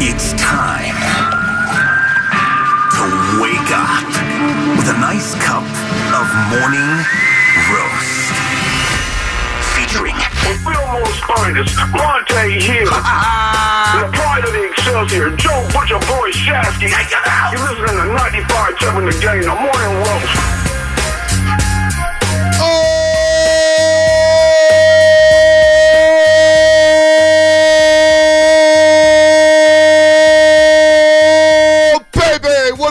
It's time to wake up with a nice cup of morning roast. Featuring Fillmore's finest, Bonta Hill. the pride of the Excelsior, Joe Butcher Boy Shasky. Take it out! You're listening to 95 7 the game, the morning roast.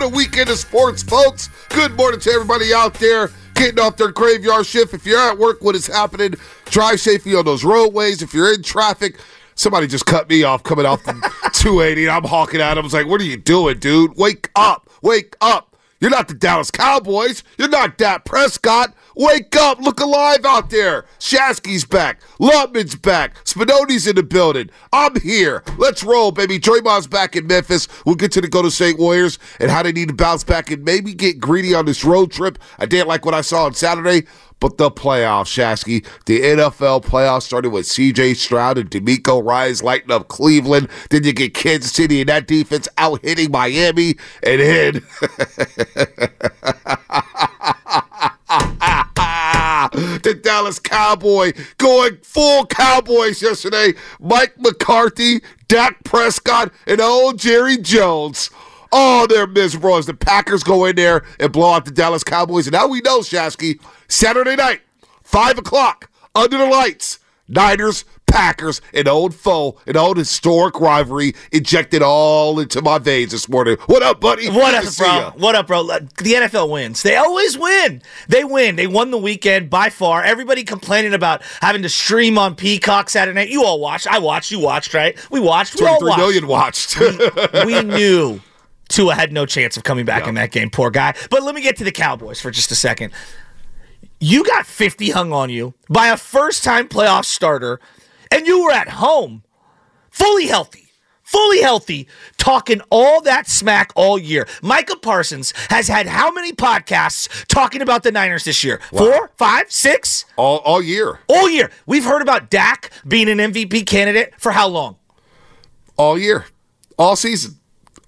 What a weekend of sports, folks. Good morning to everybody out there getting off their graveyard shift. If you're at work, what is happening? Drive safely on those roadways. If you're in traffic, somebody just cut me off coming off the 280. I'm hawking at him. I was like, what are you doing, dude? Wake up. Wake up. You're not the Dallas Cowboys. You're not Dak Prescott. Wake up. Look alive out there. Shasky's back. Lutman's back. Spinoni's in the building. I'm here. Let's roll, baby. Draymond's back in Memphis. We'll get to the Golden State Warriors and how they need to bounce back and maybe get greedy on this road trip. I didn't like what I saw on Saturday, but the playoffs, Shasky. The NFL playoffs started with CJ Stroud and D'Amico Rise lighting up Cleveland. Then you get Kansas City and that defense out hitting Miami. And then Cowboy going full Cowboys yesterday. Mike McCarthy, Dak Prescott, and old Jerry Jones. Oh, they're miserable as the Packers go in there and blow out the Dallas Cowboys. And now we know, Shasky, Saturday night, 5 o'clock, under the lights, Niners, Packers, an old foe, an old historic rivalry injected all into my veins this morning. What up, buddy? What Good up, bro? ya. What up, bro? The NFL wins. They always win. They win. They won the weekend by far. Everybody complaining about having to stream on Peacock Saturday night. You all watched. I watched. You watched, right? We watched. We all 23 million watched. we knew Tua had no chance of coming back in that game. Poor guy. But let me get to the Cowboys for just a second. You got 50 hung on you by a first time playoff starter, and you were at home, fully healthy. Fully healthy, talking all that smack all year. Micah Parsons has had how many podcasts talking about the Niners this year? Four, five, six? all, all year. All year. We've heard about Dak being an MVP candidate for how long? All year. All season.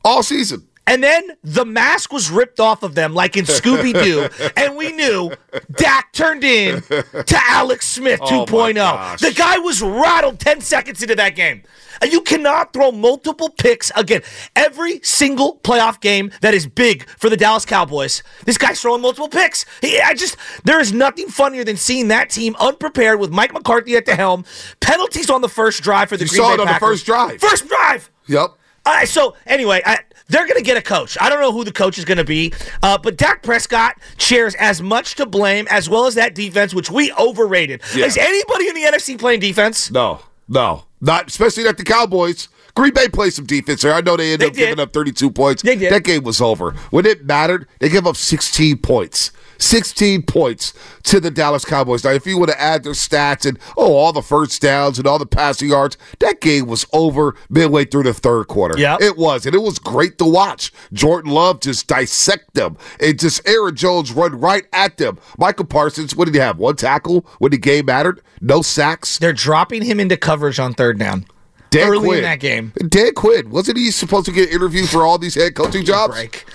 All season. And then the mask was ripped off of them like in Scooby Doo, and we knew Dak turned in to Alex Smith Oh, 2.0. my oh. gosh. the guy was rattled 10 seconds into that game. And you cannot throw multiple picks again. Every single playoff game that is big for the Dallas Cowboys, this guy's throwing multiple picks. He, I just, there is nothing funnier than seeing that team unprepared with Mike McCarthy at the helm. Penalties on the first drive for the You Green saw Bay it on the Packers. first drive. First drive. Yep. All right, so anyway, I, they're going to get a coach. I don't know who the coach is going to be, uh, but Dak Prescott shares as much to blame as well as that defense, which we overrated. Yeah. Is anybody in the NFC playing defense? No, no, not especially not the Cowboys. Green Bay played some defense there. I know they ended They up giving up 32 points. Did. That game was over. When it mattered, they gave up 16 points. 16 points to the Dallas Cowboys. Now, if you were to add their stats and, oh, all the first downs and all the passing yards, that game was over midway through the third quarter. Yeah. It was. And it was great to watch. Jordan Love just dissect them and just Aaron Jones run right at them. Michael Parsons, what did he have? One tackle when the game mattered? No sacks? They're dropping him into coverage on third down. Dan early Quinn. in that game. Dan Quinn wasn't he supposed to get interviewed for all these head coaching jobs? Break.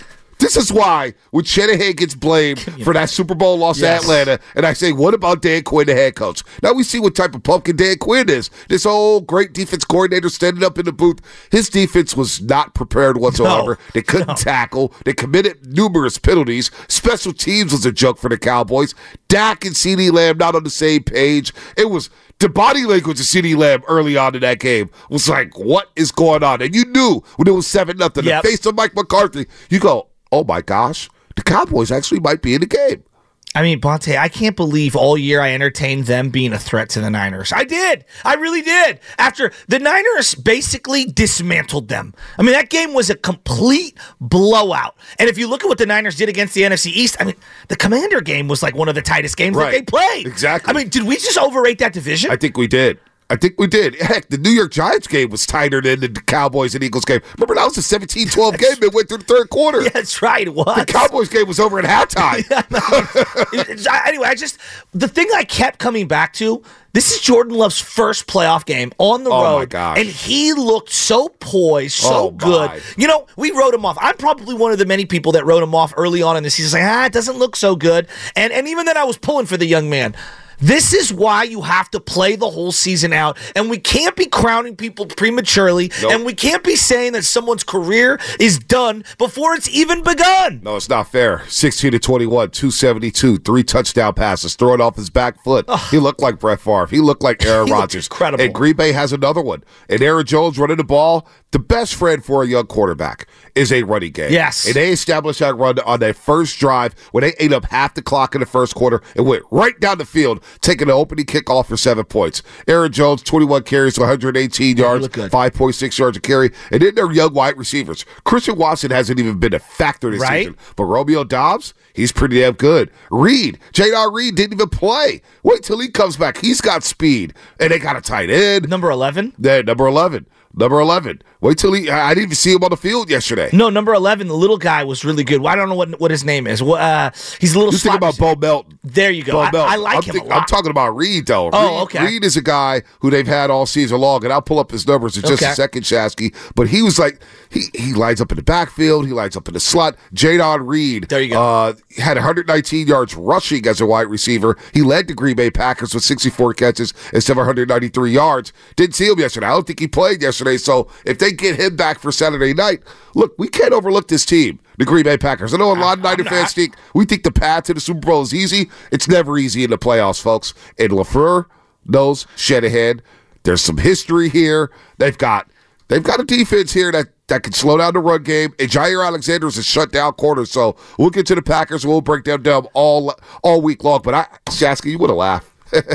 This is why when Shanahan gets blamed for that Super Bowl loss Yes. at Atlanta, and I say, what about Dan Quinn, the head coach? Now we see what type of pumpkin Dan Quinn is. This old great defense coordinator standing up in the booth. His defense was not prepared whatsoever. they couldn't tackle. They committed numerous penalties. Special teams was a joke for the Cowboys. Dak and CeeDee Lamb not on the same page. It was the body language of CeeDee Lamb early on in that game was like, what is going on? And you knew when it was 7 nothing. Yep. The face of Mike McCarthy, you go, oh my gosh, the Cowboys actually might be in the game. I mean, Bonta, I can't believe all year I entertained them being a threat to the Niners. I did. I really did. After the Niners basically dismantled them. I mean, that game was a complete blowout. And if you look at what the Niners did against the NFC East, I mean, the Commander game was like one of the tightest games that they played. Exactly. I mean, did we just overrate that division? I think we did. I think we did. Heck, the New York Giants game was tighter than the Cowboys and Eagles game. Remember, that was a 17 12 game that went through the third quarter. yeah, that's right. It was. The Cowboys game was over at halftime. I- anyway, I just the thing I kept coming back to. This is Jordan Love's first playoff game on the Oh, road, my gosh. and he looked so poised, so Oh, good. You know, we wrote him off. I'm probably one of the many people that wrote him off early on in the season, like ah, it doesn't look so good. And and even then, I was pulling for the young man. This is why you have to play the whole season out, and we can't be crowning people prematurely, Nope. and we can't be saying that someone's career is done before it's even begun. No, it's not fair. 16 to 21, 272, three touchdown passes, throwing off his back foot. He looked like Brett Favre. He looked like Aaron Rodgers. incredible. And Green Bay has another one. And Aaron Jones running the ball. The best friend for a young quarterback is a running game. Yes. And they established that run on their first drive when they ate up half the clock in the first quarter and went right down the field, taking the opening kickoff for seven points. Aaron Jones, 21 carries, 118 yards, 5.6 yards a carry. And then their young wide receivers. Christian Watson hasn't even been a factor this Right. season. But Romeo Doubs, he's pretty damn good. Reed, J.R. Reed didn't even play. Wait till he comes back. He's got speed. And they got a tight end. Number eleven. Then number 11. Number 11. Wait till he, I I didn't even see him on the field yesterday. No, number eleven, the little guy was really good. Well, I don't know what what his name is. What, uh, he's a little. You think about. Bo Melton. There you go. Bo I, Melton. I like I'm him think- a lot. I'm talking about Reed, though. Oh, Reed, okay. Reed is a guy who they've had all season long, and I'll pull up his numbers in just Okay. a second, Shasky. But he was like, he he lines up in the backfield, he lines up in the slot. Jayden Reed, There you go. Uh, had 119 yards rushing as a wide receiver. He led the Green Bay Packers with 64 catches and 793 yards. Didn't see him yesterday. I don't think he played yesterday. So if they get him back for Saturday night, look, we can't overlook this team, the Green Bay Packers. I know a lot of Niner fans think we think the path to the Super Bowl is easy. It's never easy in the playoffs, folks. And LaFleur knows Shanahan. There's some history here. They've got they've got a defense here that that can slow down the run game. And Jaire Alexander is a shutdown corner. So we'll get to the Packers. We'll break them down all all week long. But I, Shasky, you would have laughed.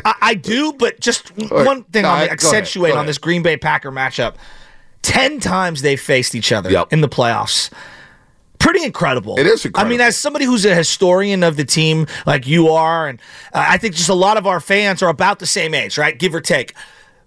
I, I do, but just ahead. one thing No, on I- the go ahead. accentuate Go on this Green Bay Packer matchup. Ten times they've faced each other Yep. in the playoffs. Pretty incredible. It is I mean, as somebody who's a historian of the team, like you are, and uh, I think just a lot of our fans are about the same age, right? Give or take.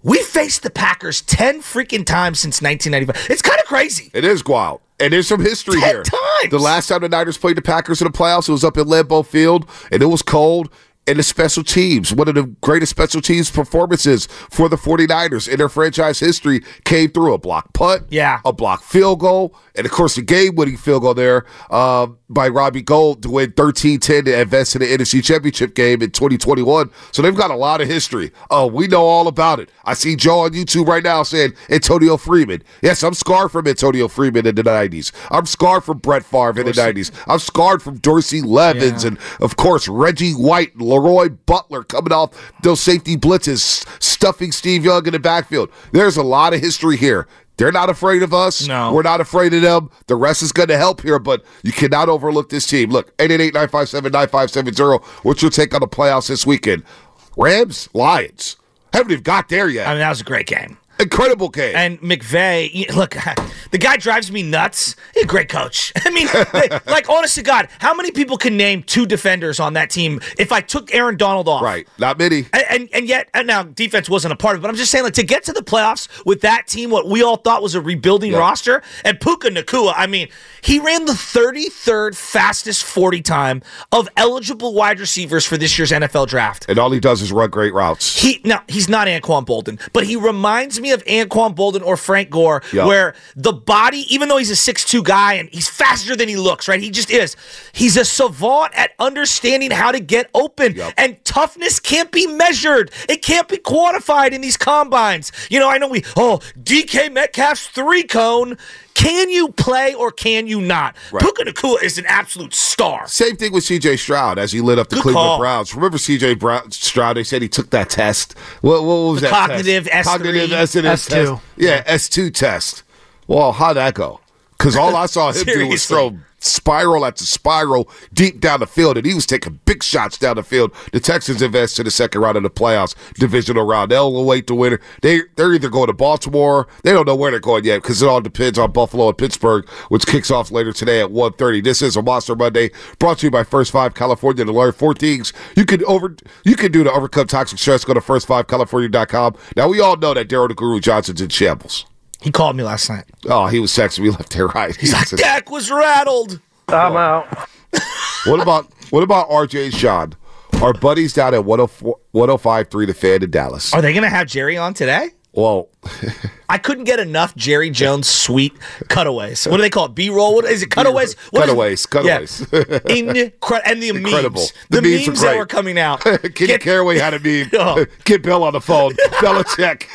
We faced the Packers ten freaking times since 1995. It's kind of crazy. It is wild. And there's some history Ten here. times! The last time the Niners played the Packers in the playoffs, it was up at Lambeau Field, and it was cold. And the special teams, one of the greatest special teams performances for the 49ers in their franchise history, came through a block punt, Yeah. a block field goal, and of course the game-winning field goal there uh, by Robbie Gould to win 13-10 to advance to the NFC Championship game in 2021. So they've got a lot of history. Oh, we know all about it. I see Joe on YouTube right now saying Antonio Freeman. Yes, I'm scarred from Antonio Freeman in the 90s. I'm scarred from Brett Favre in the 90s. I'm scarred from Dorsey Levens Yeah. and, of course, Reggie White and Leroy Butler coming off those safety blitzes, stuffing Steve Young in the backfield. There's a lot of history here. They're not afraid of us. No. We're not afraid of them. The rest is going to help here, but you cannot overlook this team. Look, 888-957-9570. What's your take on the playoffs this weekend? Rams, Lions. Haven't even got there yet. I mean, that was a great game. Incredible game. And McVay, look, the guy drives me nuts. He's a great coach. I mean, like, honest to God, how many people can name two defenders on that team if I took Aaron Donald off? right. Not many. And, and and yet and now defense wasn't a part of it, but I'm just saying like to get to the playoffs with that team, what we all thought was a rebuilding Yeah. roster, and Puka Nacua, I mean, he ran the 33rd fastest 40 time of eligible wide receivers for this year's NFL draft. And all he does is run great routes. He now he's not Anquan Boldin, but he reminds me of Anquan Boldin or Frank Gore, Yep. where the body, even though he's a 6'2 guy and he's faster than he looks, right? He just is. He's a savant at understanding how to get open. Yep. And toughness can't be measured. It can't be quantified in these combines. You know, I know we, oh, DK Metcalf's three cone. Can you play or can you not? Right. Puka Nacua is an absolute star. Same thing with CJ Stroud as he lit up the Good Cleveland call. Browns. Remember CJ Brown, Stroud? They said he took that test. What, what was The that? cognitive test? S3. Cognitive S&S S2. test. Yeah, S2 test. Well, how'd that go? Because all I saw him do was throw spiral after spiral deep down the field, and he was taking big shots down the field. The Texans advanced to the second round of the playoffs, divisional round. They'll await the winner. They they're either going to Baltimore. They don't know where they're going yet because it all depends on Buffalo and Pittsburgh, which kicks off later today at 1.30. This is a Monster Monday brought to you by First Five California. To learn four things you can over you can do to overcome toxic stress. Go to first5california.com. Now we all know that Daryl the Guru Johnson's in shambles. He called me last night. Oh, he was texting We left and right. He's like, Dak was rattled. I'm out. What about what about RJ and Shan? Our buddies down at 104 105.3 The Fan in Dallas. Are they going to have Jerry on today? Well, I couldn't get enough Jerry Jones sweet cutaways. What do they call it? B roll? What is it? Cutaways? What is it? Cutaways, cutaways. Yeah. Incre- and the Incredible. memes. The The, memes memes, are that were coming out. Kenny Get- Caraway had a meme. Oh. Get Bill on the phone. Belichick.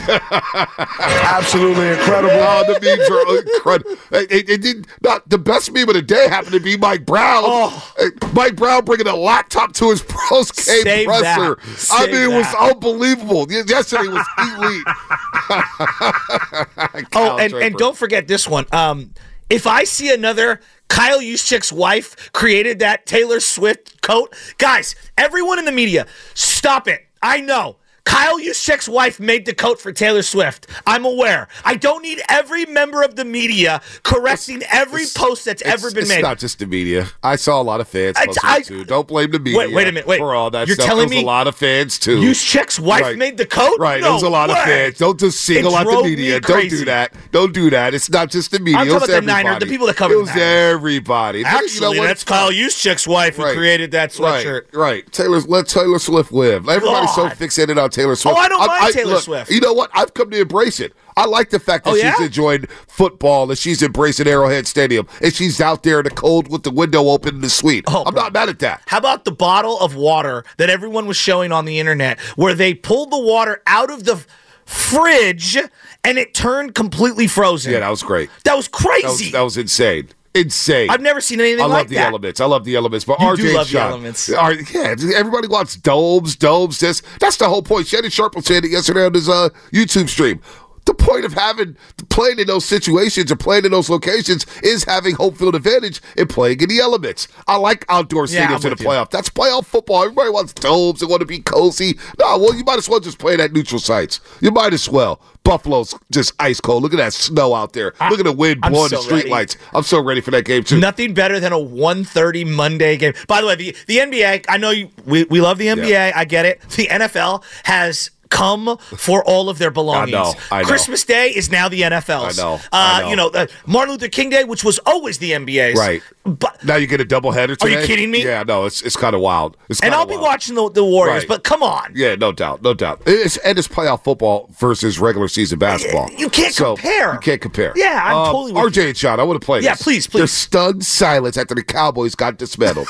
Absolutely incredible. oh, the memes are incredible. It, it- it did not, the best meme of the day happened to be Mike Brown. Oh. Mike Brown bringing a laptop to his post game presser. I Save mean, it was unbelievable. Yesterday was elite. Oh, and, and don't forget this one. Um, if I see another Kyle Juszczyk's wife created that Taylor Swift coat, guys, everyone in the media, stop it. I know. Kyle Juszczyk's wife made the coat for Taylor Swift. I'm aware. I don't need every member of the media correcting every post that's ever been it's made. It's not just the media. I saw a lot of fans I- I- too. Don't blame the media. Wait- wait a minute, wait. for all that You're stuff. telling me a lot of fans too. Juszczyk's wife Right. made the coat? Right, no there was a lot of fans. Don't just single out the media. Don't do that. Don't do that. It's not just the media. I'm it was talking about the everybody. Niner- the people that cover It was everybody. You know Actually, that's Kyle Juszczyk's wife who created that sweatshirt. Right, right. Taylor, let Taylor Swift live. Everybody's so fixated on Taylor Swift. Oh, I don't mind Taylor look, Swift. You know what? I've come to embrace it. I like the fact that Oh, yeah? she's enjoying football and she's embracing Arrowhead Stadium and she's out there in the cold with the window open in the suite. Oh, I'm bro. not mad at that. How about the bottle of water that everyone was showing on the internet where they pulled the water out of the fridge and it turned completely frozen? Yeah, that was great. That was That was, crazy. that was insane. Insane. I've never seen anything I love the that. elements. I love the elements. But You RJ love the elements. Are, yeah, everybody wants domes, domes. This that's the whole point. Shannon Sharpe was saying it yesterday on his uh, YouTube stream. The point of having playing in those situations or playing in those locations is having home field advantage and playing in the elements. I like outdoor Yeah, stadiums in the playoff. That's playoff football. Everybody wants domes and want to be cozy. No, well, you might as well just play at neutral sites. You might as well. Buffalo's just ice cold. Look at that snow out there. Look at the wind I'm blowing so the streetlights. I'm so ready for that game too. Nothing better than a 1:30 Monday game. By the way, the, the NBA, I know you, we, we love the NBA. Yeah. I get it. The NFL has come for all of their belongings. know, I know. Christmas Day is now the NFL's. I know, Uh, I know. You know, uh, Martin Luther King Day, which was always the NBA's. Right. But Now you get a doubleheader Are you kidding me? Yeah, no, it's it's kind of wild. It's and I'll be watching the, the Warriors, Right. but come on. Yeah, no doubt, no doubt. It's and it's playoff football versus regular season basketball. You can't So, compare. You can't compare. Yeah, I'm Um, totally with RJ and Shan, I want to play this. Yeah, this. please, The please. stunned silence after the Cowboys got dismantled.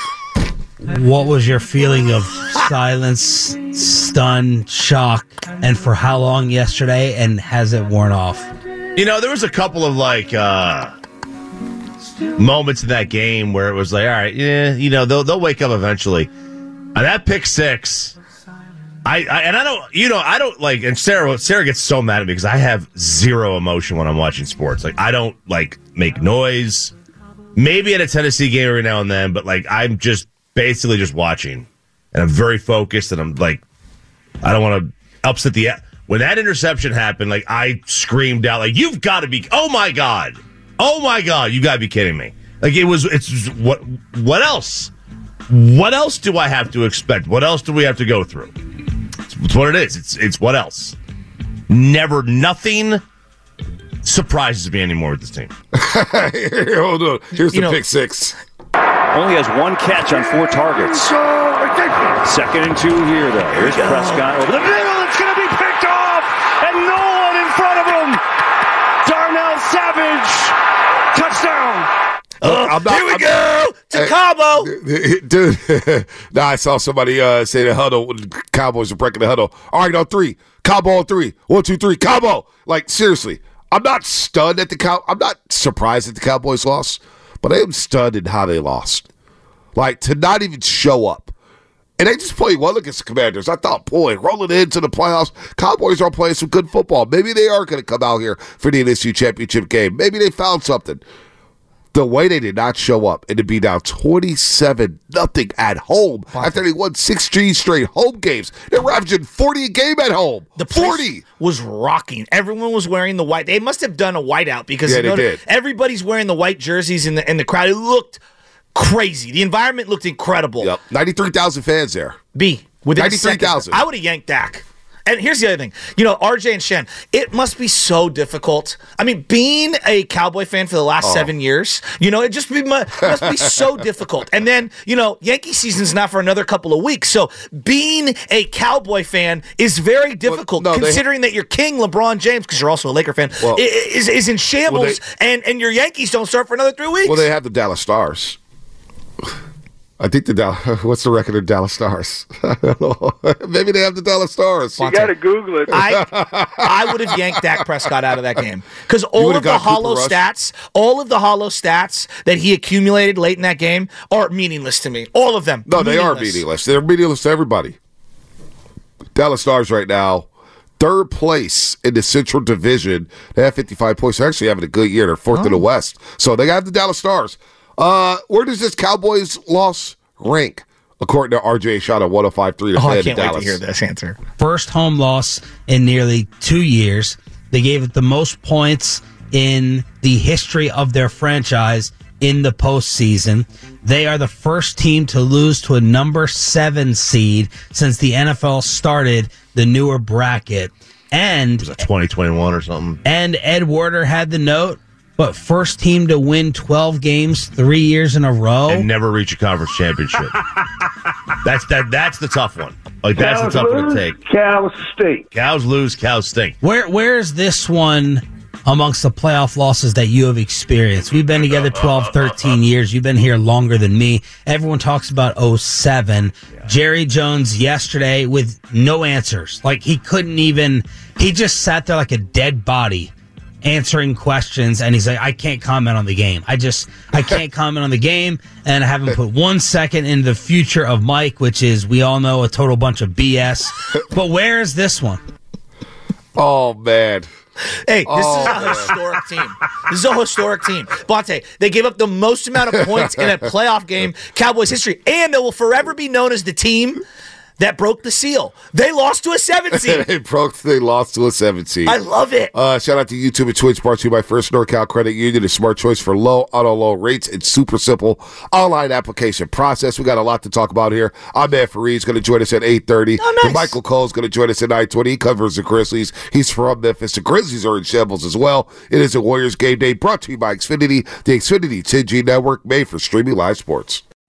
What was your feeling of silence, stun, shock, and for how long yesterday? And has it worn off? You know, there was a couple of like uh moments in that game where it was like, all right, yeah, you know, they'll they'll wake up eventually. And that pick six, I, I and I don't, you know, I don't like. And Sarah, Sarah gets so mad at me because I have zero emotion when I'm watching sports. Like I don't like make noise. Maybe at a Tennessee game every now and then, but like I'm just basically just watching, and I'm very focused, and I'm like, I don't want to upset the. When that interception happened, like I screamed out, like "You've got to be! Oh my god! Oh my god! You got to be kidding me!" Like it was. It's what? What else? What else do I have to expect? What else do we have to go through? It's, it's what it is. It's it's what else? Never, nothing surprises me anymore with this team. Hold on. Here's You the know- pick six. Only has one catch on four targets. Second and two here, though. Here's Prescott over the middle. It's going to be picked off, and no one in front of him. Darnell Savage. Touchdown. Oh, I'm not- here we I'm- go to Hey. Cabo. Dude, now I saw somebody uh, say the huddle. Cowboys are breaking the huddle. All right, on three. Cabo on three. One, two, three. Cabo. Like seriously, I'm not stunned at the cow. I'm not surprised that the Cowboys lost, but I am stunned at how they lost. Like to not even show up. And they just played well against the Commanders. I thought, boy, rolling into the playoffs, Cowboys are playing some good football. Maybe they are going to come out here for the NFC championship game. Maybe they found something. The way they did not show up and to be down 27 nothing at home after they won 16 straight home games. They're averaging 40 a game at home. The place 40. was rocking. Everyone was wearing the white. They must have done a whiteout because Yeah, they did. everybody's wearing the white jerseys in the in the crowd. It looked crazy. The environment looked incredible. Yep. 93,000 fans there. B within 93,000. I would have yanked Dak. And here's the other thing, you know, RJ and Shan. It must be so difficult. I mean, being a Cowboy fan for the last Oh. seven years, you know, it just be, must be so difficult. And then, you know, Yankee season's not for another couple of weeks, so being a Cowboy fan is very difficult, no, they- considering that your king LeBron James, because you're also a Laker fan, Well- is is in shambles, and and your Yankees don't start for another three weeks. Well, they have the Dallas Stars. I think the Dallas. What's the record of Dallas Stars? I don't know. Maybe they have the Dallas Stars. You got to Google it. I I would have yanked Dak Prescott out of that game because all of the got Cooper hollow Rush? stats, all of the hollow stats that he accumulated late in that game are meaningless to me. All of them. No, they are meaningless. They're meaningless to everybody. Dallas Stars right now, third place in the Central Division. They have 55 points. They're actually having a good year. They're fourth Oh. in the oh. West. So they got the Dallas Stars. Uh, where does this Cowboys loss rank? According to RJ shot at 105.3 to Oh, I Fed can't wait to hear this answer. First home loss in nearly two years. They gave it the most points in the history of their franchise in the postseason. They are the first team to lose to a number seven seed since the NFL started the newer bracket. And 2021 or something. and Ed Werder had the note, but first team to win 12 games three years in a row. And never reach a conference championship. that's that. That's the tough one. Like that's the tough one to take. Cows stink. Cows lose, cows stink. Where where is this one amongst the playoff losses that you have experienced? We've been together 12, 13 years. You've been here longer than me. Everyone talks about 07. Jerry Jones yesterday with no answers. Like he couldn't even he just sat there like a dead body answering questions and he's like I can't comment on the game. I just I can't comment on the game and I haven't put 1 second in the future of Mike which is we all know a total bunch of BS. But where is this one? Oh, man. Hey, this Oh, is a oh, man. historic team. This is a historic team. Bonta, they gave up the most amount of points in a playoff game Cowboys history, and they will forever be known as the team that broke the seal. They lost to a seven seed. they broke. They lost to a seven seed. I love it. Uh, shout out to YouTube and Twitch, brought to you by First NorCal Credit Union, a smart choice for low auto loan rates It's super simple online application process. We got a lot to talk about here. Ahmed Fareed's going to join us at 8.30. Oh, nice. Michael Cole's going to join us at 9.20. He covers the Grizzlies. He's from Memphis. The Grizzlies are in shambles as well. It is a Warriors game day brought to you by Xfinity, the Xfinity 10G network made for streaming live sports.